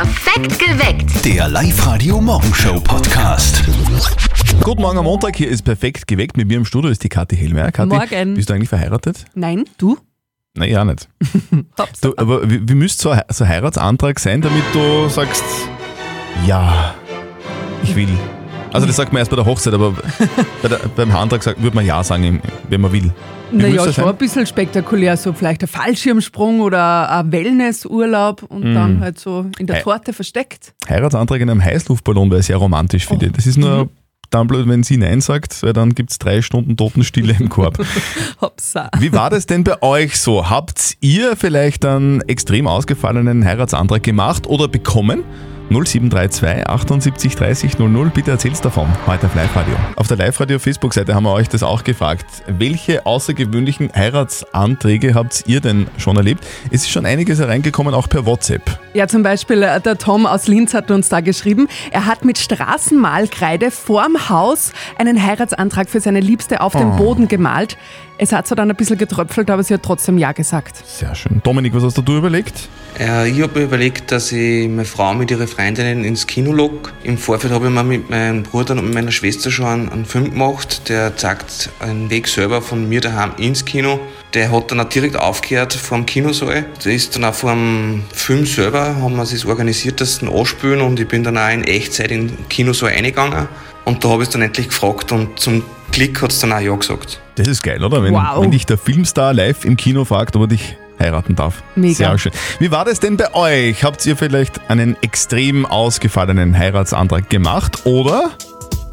Perfekt geweckt. Der Live-Radio Morgenshow Podcast. Guten Morgen am Montag, hier ist perfekt geweckt. Mit mir im Studio ist die Kathi Hellmeier. Kathi, Morgen. Bist du eigentlich verheiratet? Nein, du? Nein, ja nicht. Du, aber wie, wie müsste so ein so ein Heiratsantrag sein, damit du sagst, ja, ich will. Also das sagt man erst bei der Hochzeit, aber bei der, beim Antrag sagt, würde man ja sagen, wenn man will. Naja, schon ein bisschen spektakulär, so vielleicht ein Fallschirmsprung oder ein Wellnessurlaub und Mhm. dann halt so in der Hey. Torte versteckt. Heiratsantrag in einem Heißluftballon wäre sehr romantisch, finde Oh. ich. Das ist nur Mhm. dann blöd, wenn sie Nein sagt, weil dann gibt es drei Stunden Totenstille im Korb. Hopsa. Wie war das denn bei euch so? Habt ihr vielleicht einen extrem ausgefallenen Heiratsantrag gemacht oder bekommen? 0732 78 30 00, bitte erzähl's davon, heute auf Live-Radio. Auf der Live-Radio-Facebook-Seite haben wir euch das auch gefragt. Welche außergewöhnlichen Heiratsanträge habt ihr denn schon erlebt? Es ist schon einiges hereingekommen, auch per WhatsApp. Ja, zum Beispiel äh, der Tom aus Linz hat uns da geschrieben, er hat mit Straßenmalkreide vorm Haus einen Heiratsantrag für seine Liebste auf Oh. den Boden gemalt. Es hat zwar dann ein bisschen getröpfelt, aber sie hat trotzdem Ja gesagt. Sehr schön. Dominik, was hast du überlegt? Äh, ich habe mir überlegt, dass ich meine Frau mit ihren Freundinnen ins Kino locke. Im Vorfeld habe ich mir mit meinem Bruder und meiner Schwester schon einen, einen Film gemacht, der zeigt einen Weg selber von mir daheim ins Kino. Der hat dann auch direkt aufgehört vom Kinosaal. Der ist dann auch vom Film selber, haben wir es organisiert, dass sie ihn anspielen und ich bin dann auch in Echtzeit in den Kinosaal eingegangen. Und da habe ich es dann endlich gefragt und zum Glück hat es dann auch Ja gesagt. Das ist geil, oder? Wenn, Wow. wenn dich der Filmstar live im Kino fragt, ob er dich heiraten darf. Mega. Sehr schön. Wie war das denn bei euch? Habt ihr vielleicht einen extrem ausgefallenen Heiratsantrag gemacht oder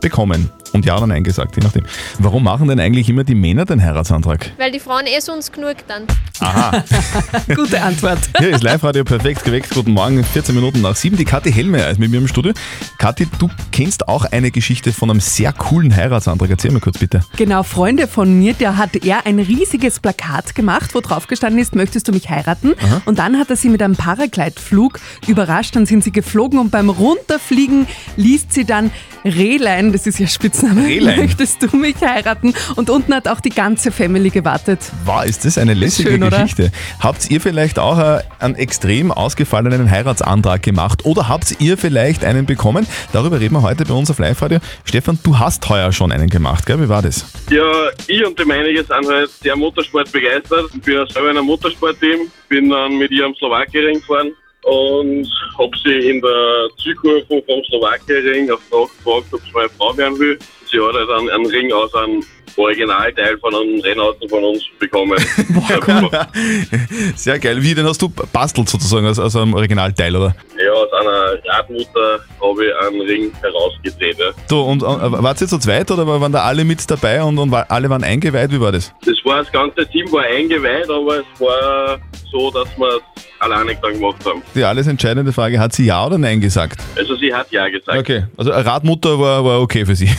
bekommen? Und ja oder nein gesagt, je nachdem. Warum machen denn eigentlich immer die Männer den Heiratsantrag? Weil die Frauen eh sonst genug dann. Aha, Gute Antwort. hier ist Live-Radio perfekt geweckt. Guten Morgen, 14 Minuten nach 7. Die Kathi Hellmeier ist mit mir im Studio. Kathi, du kennst auch eine Geschichte von einem sehr coolen Heiratsantrag. Erzähl mir kurz bitte. Genau, Freunde von mir, der hat er ein riesiges Plakat gemacht, wo drauf gestanden ist, möchtest du mich heiraten? Und dann hat er sie mit einem Paraglideflug überrascht, dann sind sie geflogen und beim Runterfliegen liest sie dann Rehlein, das ist ihr Spitzname, Rehlein? möchtest du mich heiraten? Und unten hat auch die ganze Family gewartet. Wow, ist das eine lässige Schön, oder? Geschichte. Habt ihr vielleicht auch äh, einen extrem ausgefallenen Heiratsantrag gemacht oder habt ihr vielleicht einen bekommen? Darüber reden wir heute bei uns auf Live-Radio. Stefan, du hast heuer schon einen gemacht, gell? Wie war das? Ja, ich und die meinige sind halt sehr Motorsport begeistert. Ich bin selber in einem Motorsportteam, bin dann mit ihrem Slowakei-Ring gefahren und hab sie in der Zielkurve vom Slowakei-Ring auf gefragt, ob sie meine Frau werden will. Sie hat halt einen, einen Ring aus einem Originalteil von einem Rennauto von uns bekommen. Sehr geil. Wie, den hast du bastelt sozusagen aus, aus einem Originalteil, oder? ja, aus einer Radmutter habe ich einen Ring herausgedreht. Ja. Du, und äh, wart ihr zu zweit oder waren da alle mit dabei und, und alle waren eingeweiht? Wie war das? Das war das ganze Team war eingeweiht, aber es war so, dass wir es alleine dann gemacht haben. Die alles entscheidende Frage, hat sie Ja oder Nein gesagt? Also sie hat ja gesagt. Okay, also Radmutter war, war okay für sie.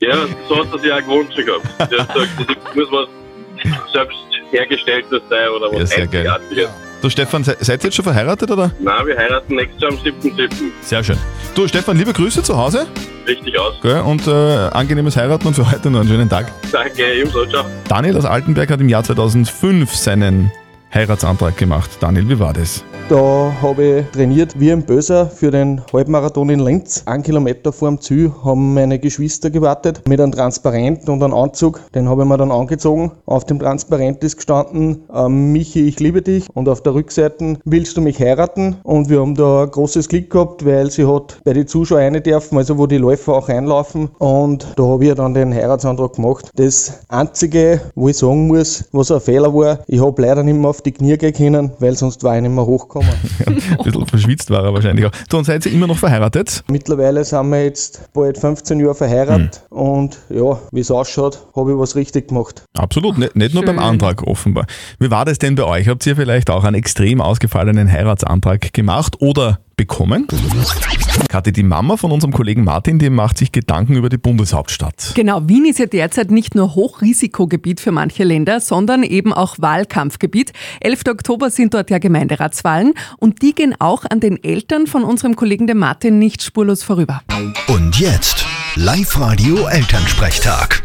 Ja, so hat er sich auch gewünscht gehabt. Der hat gesagt, das muss was selbst hergestelltes sein oder Ja, was sehr geil. Du Stefan, se, seid ihr jetzt schon verheiratet oder? Nein, wir heiraten nächstes Jahr am 7.7. Sehr schön. Du Stefan, liebe Grüße zu Hause Richtig aus. gell? und äh, angenehmes Heiraten und für heute noch einen schönen Tag. Danke, ebenso. Ciao. Daniel aus Altenberg hat im Jahr 2005 seinen Heiratsantrag gemacht. Daniel, wie war das? Da habe ich trainiert wie ein Böser für den Halbmarathon in Linz. Ein Kilometer vor dem Ziel haben meine Geschwister gewartet mit einem Transparent und einem Anzug. Den habe ich mir dann angezogen. Auf dem Transparent ist gestanden, ähm, Michi, ich liebe dich. Und auf der Rückseite, willst du mich heiraten? Und wir haben da ein großes Glück gehabt, weil sie hat bei den Zuschauern rein dürfen, also wo die Läufer auch einlaufen. Und da habe ich dann den Heiratsantrag gemacht. Das Einzige, wo ich sagen muss, was ein Fehler war, ich habe leider nicht mehr auf die Knie gehen können, weil sonst war ich nicht mehr hochgekommen. Ein bisschen verschwitzt war er wahrscheinlich auch. Du, und seid ihr immer noch verheiratet? Mittlerweile sind wir jetzt bald 15 Jahre verheiratet und ja, wie es ausschaut, habe ich was richtig gemacht. Absolut, nicht, nicht nur Schön. beim Antrag offenbar. Wie war das denn bei euch? Habt ihr vielleicht auch einen extrem ausgefallenen Heiratsantrag gemacht oder bekommen? Kathi, die Mama von unserem Kollegen Martin, die macht sich Gedanken über die Bundeshauptstadt. Genau, Wien ist ja derzeit nicht nur Hochrisikogebiet für manche Länder, sondern eben auch Wahlkampfgebiet. 11. Oktober sind dort ja Gemeinderatswahlen und die gehen auch an den Eltern von unserem Kollegen dem Martin nicht spurlos vorüber. Und jetzt Live-Radio Elternsprechtag.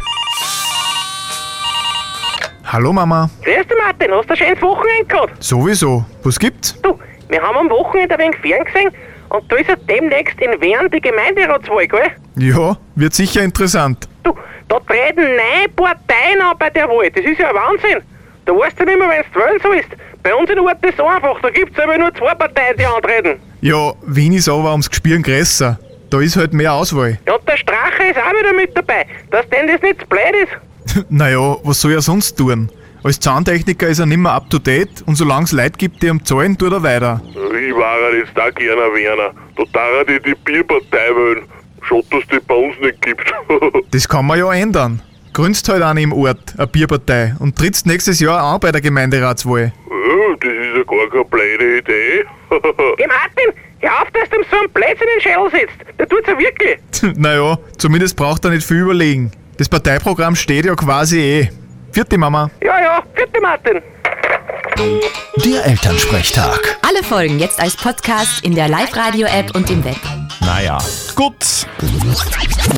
Hallo Mama, Grüß dich Martin, hast du ein schönes Wochenende gehabt? sowieso. Was gibt's? Du, wir haben am Wochenende ein wenig fern gesehen und da ist ja demnächst in Wern die Gemeinderatswahl, gell? Ja, wird sicher interessant. Du, da treten neun Parteien an bei der Wahl. Das ist ja ein Wahnsinn. Da weißt du nicht mehr, wenn du wählen sollst. Bei uns in Ort ist es einfach. Da gibt es aber nur zwei Parteien, die antreten. Ja, Wien ist aber ums Gespüren größer. Da ist halt mehr Auswahl. Ja, und der Strache ist auch wieder mit dabei. Dass denn das nicht zu blöd ist. naja, was soll er sonst tun? Als Zahntechniker ist er nimmer up to date und solange es Leute gibt, die ihm zahlen, tut er weiter. Ich war ja jetzt auch gerne Werner. Da darf ich die Bierpartei wählen. Schade, dass die bei uns nicht gibt. Das kann man ja ändern. Gründest halt eine im Ort, eine Bierpartei, und trittst nächstes Jahr an bei der Gemeinderatswahl. Ja, das ist ja gar keine blöde Idee. Geh Martin, hör auf, dass du ihm so einen Blödsinn in den Schädel sitzt. Der tut's ja wirklich. naja, zumindest braucht er nicht viel überlegen. Das Parteiprogramm steht ja quasi eh. Vierte Mama. Ja, ja, bitte Martin. Der Elternsprechtag. Alle Folgen jetzt als Podcast in der Live-Radio-App und im Web. Naja, gut.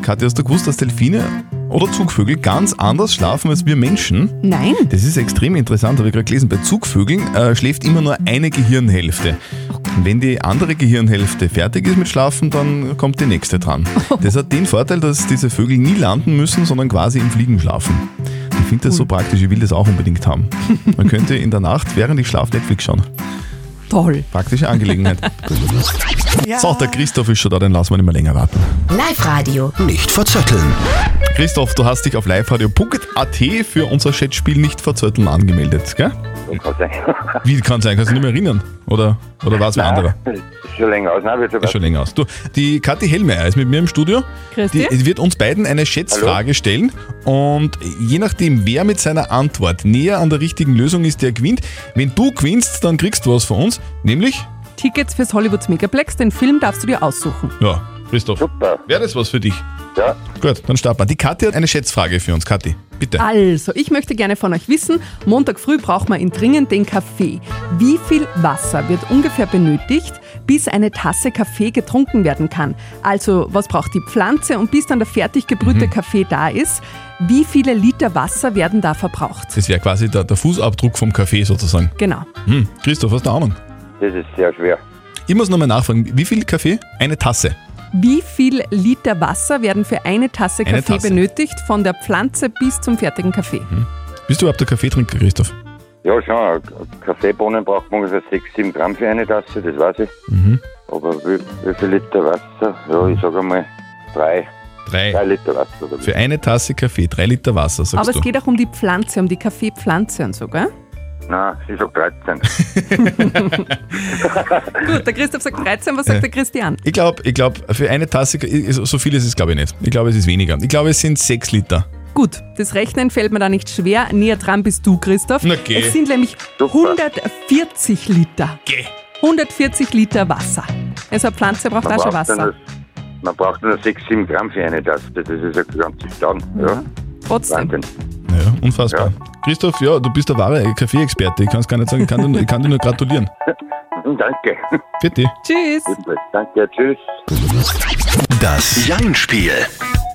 Katja, hast du gewusst, dass Delfine oder Zugvögel ganz anders schlafen als wir Menschen? Nein. Das ist extrem interessant, habe ich gerade gelesen. Bei Zugvögeln äh, schläft immer nur eine Gehirnhälfte. Und wenn die andere Gehirnhälfte fertig ist mit Schlafen, dann kommt die nächste dran. Das hat den Vorteil, dass diese Vögel nie landen müssen, sondern quasi im Fliegen schlafen. Ich finde das so praktisch, ich will das auch unbedingt haben. Man könnte in der Nacht, während ich schlafe, Netflix schauen. Toll. Praktische Angelegenheit. So, der Christoph ist schon da, den lassen wir nicht mehr länger warten. Live-Radio. Nicht verzetteln. Christoph, du hast dich auf liveradio.at für unser Chatspiel nicht verzötteln angemeldet, gell? Kann sein. Wie kann sein? Kannst du dich nicht mehr erinnern? Oder, oder war es wer anderer? Ist schon länger aus. Nein, wird schon Ist schon länger aus. Du, die Kathi Hellmeier ist mit mir im Studio. Christi. Die wird uns beiden eine Schätzfrage stellen und je nachdem, wer mit seiner Antwort näher an der richtigen Lösung ist, der gewinnt. Wenn du gewinnst, dann kriegst du was von uns, nämlich, Tickets fürs Hollywoods Megaplex, den Film darfst du dir aussuchen. ja, Christoph, Super. wäre das was für dich? Ja. Gut, dann starten wir. Die Kathi hat eine Schätzfrage für uns. Kathi, bitte. Also, ich möchte gerne von euch wissen, Montag früh braucht man ihn dringend den Kaffee. Wie viel Wasser wird ungefähr benötigt, bis eine Tasse Kaffee getrunken werden kann? Also, was braucht die Pflanze und bis dann der fertig gebrühte Kaffee da ist? Wie viele Liter Wasser werden da verbraucht? Das wäre quasi der, der Fußabdruck vom Kaffee sozusagen. Genau. Hm, Christoph, hast du eine Ahnung? Das ist sehr schwer. Ich muss nochmal nachfragen, wie viel Kaffee? Eine Tasse. Wie viel Liter Wasser werden für eine Tasse Eine Kaffee Tasse. benötigt, von der Pflanze bis zum fertigen Kaffee? Bist du überhaupt der Kaffeetrinker, Christoph? Ja, schon. Kaffeebohnen braucht man ungefähr 6, 7 Gramm für eine Tasse, das weiß ich. Mhm. Aber wie, wie viel Liter Wasser? Ja, ich sage einmal 3, Drei. 3 Liter Wasser. Oder wie? Für eine Tasse Kaffee, drei Liter Wasser, sagst Aber du. es geht auch um die Pflanze, um die Kaffeepflanze und so, gell? Nein, ich sag 13. Gut, der Christoph sagt 13, was sagt Ja. der Christian? Ich glaube, ich glaub, für eine Tasse, so viel ist es glaube ich nicht. Ich glaube, es ist weniger. Ich glaube, es sind sechs Liter. Gut, das Rechnen fällt mir da nicht schwer. Näher dran bist du, Christoph. Na geh. Es sind nämlich Super. 140 Liter. Geh. 140 Liter Wasser. Also eine Pflanze braucht auch schon Wasser. man braucht nur 6, 7 Gramm für eine Tasse. Das ist ja ganz Stauden. Ja, Trotzdem. Wahnsinn. Ja, unfassbar. Christoph, ja, du bist der wahre Kaffee-Experte. Ich kann es gar nicht sagen, ich kann dir, ich kann dir nur gratulieren. Hm, Danke. Bitte. Tschüss. Danke, tschüss. Das Jein-Spiel.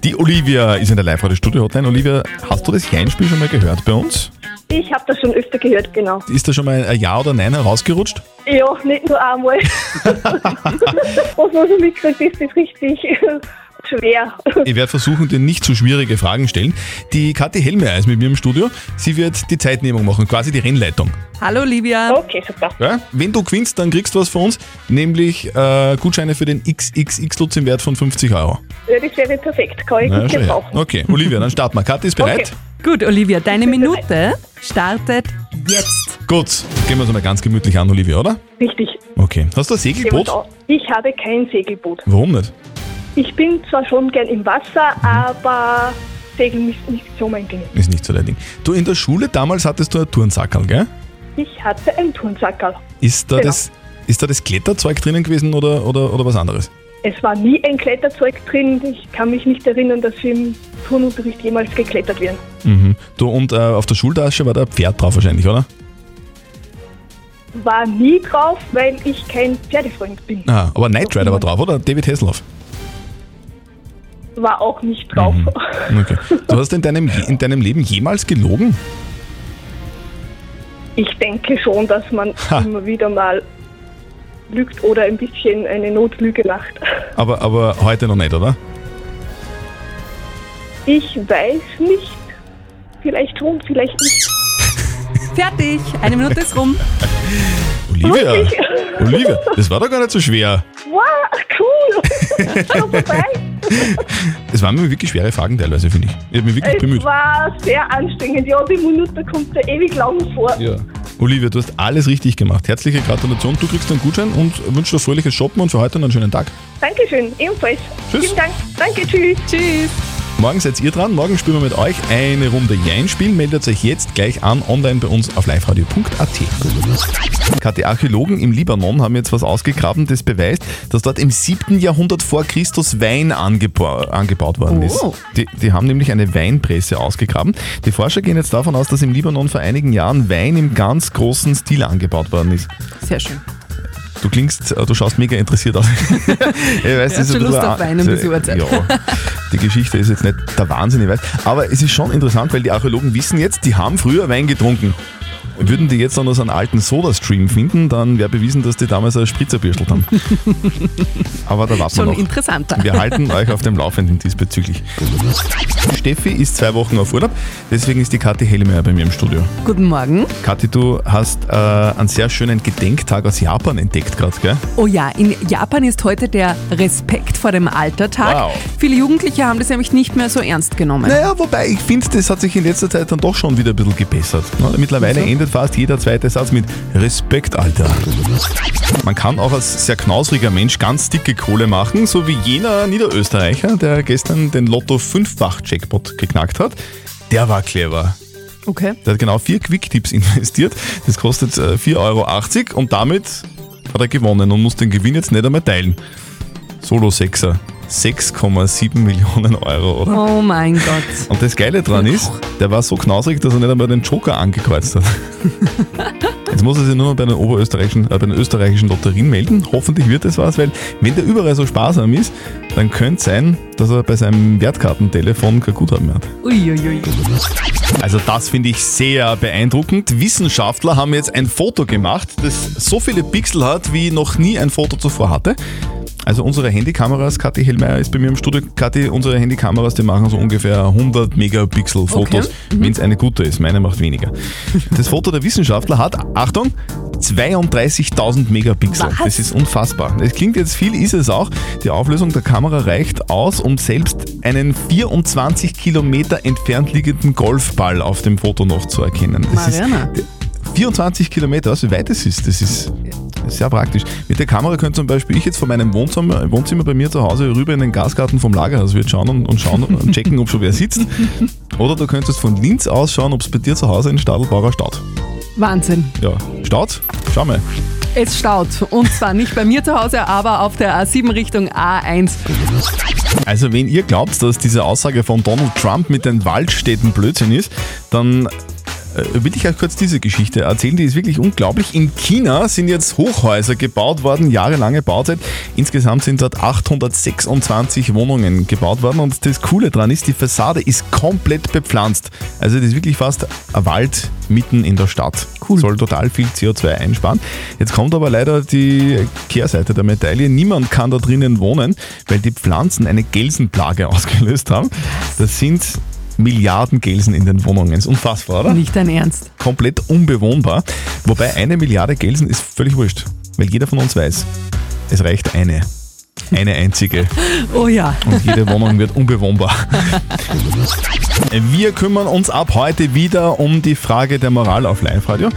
Die Olivia ist in der Live-Radio-Studio-Hotline. Olivia, hast du das Jein-Spiel schon mal gehört bei uns? Ich habe das schon öfter gehört, genau. Ist da schon mal ein Ja oder Nein herausgerutscht? Ja, nicht nur einmal. Was man so mitkriegt, ist das richtig schwer. Ich werde versuchen, dir nicht zu schwierige Fragen stellen. Die Kathi Hellmeier ist mit mir im Studio. Sie wird die Zeitnehmung machen, quasi die Rennleitung. Hallo, Olivia. Okay, super. Ja? Wenn du gewinnst, dann kriegst du was von uns, nämlich äh, Gutscheine für den XXX-Lutz im Wert von 50 Euro. Ja, das wäre perfekt. Kann ich Na, gut gebrauchen. Okay, Olivia, dann starten wir. Kathi ist bereit? Gut, Olivia, deine Minute startet jetzt. Gut, gehen wir es mal ganz gemütlich an, Olivia, oder? Richtig. Okay. Hast du ein Segelboot? Ich habe kein Segelboot. Warum nicht? Ich bin zwar schon gern im Wasser, aber Segeln ist nicht so mein Ding. Ist nicht so dein Ding. Du, in der Schule damals hattest du ein Turnsackerl, gell? Ich hatte ein Turnsackerl. Ist da, Genau. das, ist da das Kletterzeug drinnen gewesen oder, oder, oder was anderes? Es war nie ein Kletterzeug drin. Ich kann mich nicht erinnern, dass wir im Turnunterricht jemals geklettert wären. Mhm. Du, und äh, auf der Schultasche war da ein Pferd drauf wahrscheinlich, oder? War nie drauf, weil ich kein Pferdefreund bin. Ah, aber Knight Rider war drauf, oder? David Hasselhoff. War auch nicht drauf. Okay. Du hast in deinem, in deinem Leben jemals gelogen? Ich denke schon, dass man Ha. immer wieder mal lügt oder ein bisschen eine Notlüge macht. Aber, aber heute noch nicht, oder? Ich weiß nicht. Vielleicht schon, vielleicht nicht. Fertig. Eine Minute ist rum. Olivia, Olivia, das war doch gar nicht so schwer. Wow, cool. Schon vorbei. Es waren mir wirklich schwere Fragen teilweise, finde ich. Ich habe mich wirklich Es bemüht. war sehr anstrengend. Ja, die Minute kommt ja ewig lang vor. Ja. Olivia, du hast alles richtig gemacht. Herzliche Gratulation. Du kriegst einen Gutschein und wünsche dir fröhliches Shoppen und für heute noch einen schönen Tag. Dankeschön, ebenfalls. Tschüss. Vielen Dank. Danke, tschüss. Tschüss. Morgen seid ihr dran. Morgen spielen wir mit euch eine Runde Jein-Spiel. Meldet euch jetzt gleich an online bei uns auf liveradio.at. Kathi, Archäologen im Libanon haben jetzt was ausgegraben, das beweist, dass dort im 7. Jahrhundert vor Christus Wein angeba angebaut worden ist. Oh. Die, die haben nämlich eine Weinpresse ausgegraben. Die Forscher gehen jetzt davon aus, dass im Libanon vor einigen Jahren Wein im ganz großen Stil angebaut worden ist. Sehr schön. Du klingst, äh, du schaust mega interessiert aus. ich weiß, Ja, das ist schon Lust auf Wein um diese Uhrzeit. Ja, die Geschichte ist jetzt nicht der Wahnsinn, ich weiß. Aber es ist schon interessant, weil die Archäologen wissen jetzt, die haben früher Wein getrunken. Würden die jetzt noch so einen alten Soda-Stream finden, dann wäre bewiesen, dass die damals eine Spritzer bürschtelt haben. Aber da warten wir noch. interessanter. Wir halten euch auf dem Laufenden diesbezüglich. Steffi ist zwei Wochen auf Urlaub, deswegen ist die Kathi Hellmeier bei mir im Studio. Guten Morgen. Kathi, du hast äh, einen sehr schönen Gedenktag aus Japan entdeckt gerade, gell? Oh ja, in Japan ist heute der Respekt vor dem Altertag. Wow. Viele Jugendliche haben das nämlich nicht mehr so ernst genommen. Naja, wobei ich finde, das hat sich in letzter Zeit dann doch schon wieder ein bisschen gebessert. Ne? Mittlerweile Also? Endet fast jeder zweite Satz mit Respekt, Alter. Man kann auch als sehr knausriger Mensch ganz dicke Kohle machen, so wie jener Niederösterreicher, der gestern den Lotto 5-fach-Jackpot geknackt hat. Der war clever. Okay. Der hat genau vier Quick-Tips investiert. Das kostet äh, 4,80 Euro und damit hat er gewonnen und muss den Gewinn jetzt nicht einmal teilen. Solo-Sechser. 6,7 Millionen Euro, oder? Oh mein Gott. Und das Geile dran ist, der war so knausrig, dass er nicht einmal den Joker angekreuzt hat. Jetzt muss er sich nur noch bei den oberösterreichischen, äh, bei den österreichischen Lotterien melden. Hoffentlich wird das was, weil wenn der überall so sparsam ist, dann könnte es sein, dass er bei seinem Wertkartentelefon kein Guthaben mehr hat. Uiuiui. Also das finde ich sehr beeindruckend. Wissenschaftler haben jetzt ein Foto gemacht, das so viele Pixel hat, wie noch nie ein Foto zuvor hatte. Also unsere Handykameras, Kathi Hellmeier ist bei mir im Studio. Kathi, unsere Handykameras, die machen so ungefähr 100 Megapixel Fotos, Okay. wenn es eine gute ist. Meine macht weniger. Das Foto der Wissenschaftler hat, Achtung, 32.000 Megapixel. Was? Das ist unfassbar. Es klingt jetzt viel, ist es auch. Die Auflösung der Kamera reicht aus, um selbst einen 24 Kilometer entfernt liegenden Golfball auf dem Foto noch zu erkennen. Das ist, Mariana. 24 Kilometer, also wie weit es ist, das ist sehr praktisch. Mit der Kamera könnte zum Beispiel ich jetzt von meinem Wohnzimmer, Wohnzimmer bei mir zu Hause rüber in den Gasgarten vom Lagerhaus wird schauen und, und schauen und checken, ob schon wer sitzt. Oder du könntest von Linz aus schauen, ob es bei dir zu Hause in Stadelbauer staut. Wahnsinn. Ja, staut? Schau mal. Es staut. Und zwar nicht bei mir zu Hause, aber auf der A7 Richtung A1. Also wenn ihr glaubt, dass diese Aussage von Donald Trump mit den Waldstädten Blödsinn ist, dann will ich euch kurz diese Geschichte erzählen, die ist wirklich unglaublich. In China sind jetzt Hochhäuser gebaut worden, jahrelange Bauzeit. Insgesamt sind dort 826 Wohnungen gebaut worden und das Coole dran ist, die Fassade ist komplett bepflanzt. Also das ist wirklich fast ein Wald mitten in der Stadt. Cool. Soll total viel CO2 einsparen. Jetzt kommt aber leider die Kehrseite der Medaille. Niemand kann da drinnen wohnen, weil die Pflanzen eine Gelsenplage ausgelöst haben. Das sind Milliarden Gelsen in den Wohnungen. Ist unfassbar, oder? Nicht dein Ernst. Komplett unbewohnbar. Wobei eine Milliarde Gelsen ist völlig wurscht. Weil jeder von uns weiß, es reicht eine. Eine einzige. Oh ja. Und jede Wohnung wird unbewohnbar. Wir kümmern uns ab heute wieder um die Frage der Moral auf Live-Radio.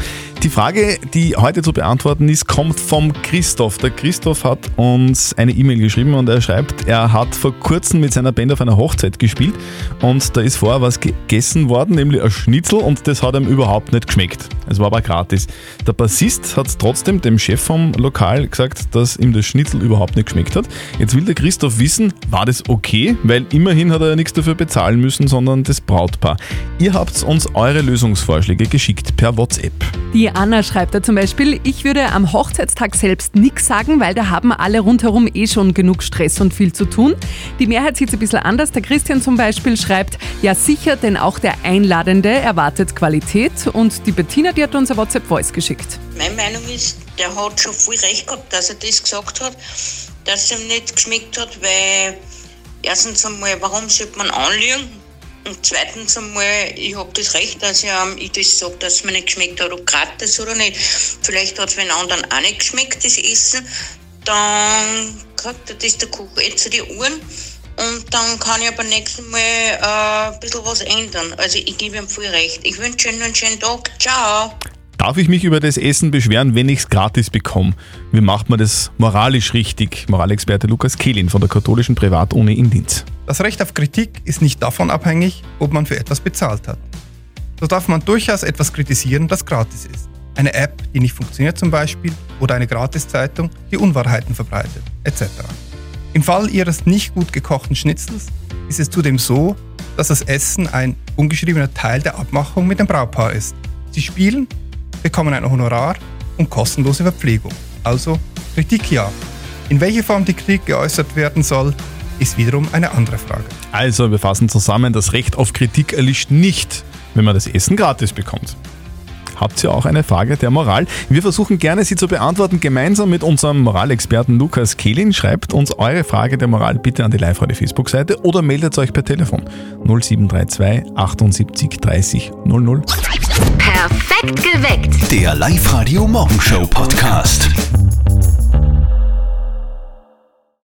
Die Frage, die heute zu beantworten ist, kommt vom Christoph. Der Christoph hat uns eine E-Mail geschrieben und er schreibt, er hat vor kurzem mit seiner Band auf einer Hochzeit gespielt und da ist vorher was gegessen worden, nämlich ein Schnitzel und das hat ihm überhaupt nicht geschmeckt. Es war aber gratis. Der Bassist hat trotzdem dem Chef vom Lokal gesagt, dass ihm das Schnitzel überhaupt nicht geschmeckt hat. Jetzt will der Christoph wissen, war das okay? Weil immerhin hat er ja nichts dafür bezahlen müssen, sondern das Brautpaar. Ihr habt uns eure Lösungsvorschläge geschickt per WhatsApp. Die Anna schreibt da zum Beispiel, ich würde am Hochzeitstag selbst nichts sagen, weil da haben alle rundherum eh schon genug Stress und viel zu tun. Die Mehrheit sieht es ein bisschen anders. Der Christian zum Beispiel schreibt, ja sicher, denn auch der Einladende erwartet Qualität. Und die Bettina, die hat uns ein WhatsApp-Voice geschickt. Meine Meinung ist, der hat schon viel recht gehabt, dass er das gesagt hat, dass es ihm nicht geschmeckt hat, weil erstens einmal, warum sollte man anlügen? Und zweitens einmal, ich habe das Recht, dass ich, ähm, ich das sage, dass es mir nicht geschmeckt hat, ob gratis oder nicht. Vielleicht hat es den anderen auch nicht geschmeckt, das Essen. Dann kriegt das der Koch jetzt zu die Uhren. Und dann kann ich aber nächstes Mal äh, ein bisschen was ändern. Also ich gebe ihm viel recht. Ich wünsche Ihnen einen schönen Tag. Ciao. Darf ich mich über das Essen beschweren, wenn ich es gratis bekomme? Wie macht man das moralisch richtig? Moralexperte Lukas Kehlin von der katholischen Privatuni in Linz. Das Recht auf Kritik ist nicht davon abhängig, ob man für etwas bezahlt hat. So darf man durchaus etwas kritisieren, das gratis ist. Eine App, die nicht funktioniert zum Beispiel, oder eine Gratiszeitung, die Unwahrheiten verbreitet, etc. Im Fall Ihres nicht gut gekochten Schnitzels ist es zudem so, dass das Essen ein ungeschriebener Teil der Abmachung mit dem Brautpaar ist. Sie spielen, bekommen ein Honorar und kostenlose Verpflegung. Also Kritik ja. In welcher Form die Kritik geäußert werden soll, ist wiederum eine andere Frage. Also, wir fassen zusammen, das Recht auf Kritik erlischt nicht, wenn man das Essen gratis bekommt. Habt ihr auch eine Frage der Moral? Wir versuchen gerne, sie zu beantworten, gemeinsam mit unserem Moralexperten Lukas Kehlin. Schreibt uns eure Frage der Moral bitte an die Live-Radio-Facebook-Seite oder meldet euch per Telefon 0732 78 30 00. Perfekt geweckt. Der Live-Radio Morgenshow Podcast.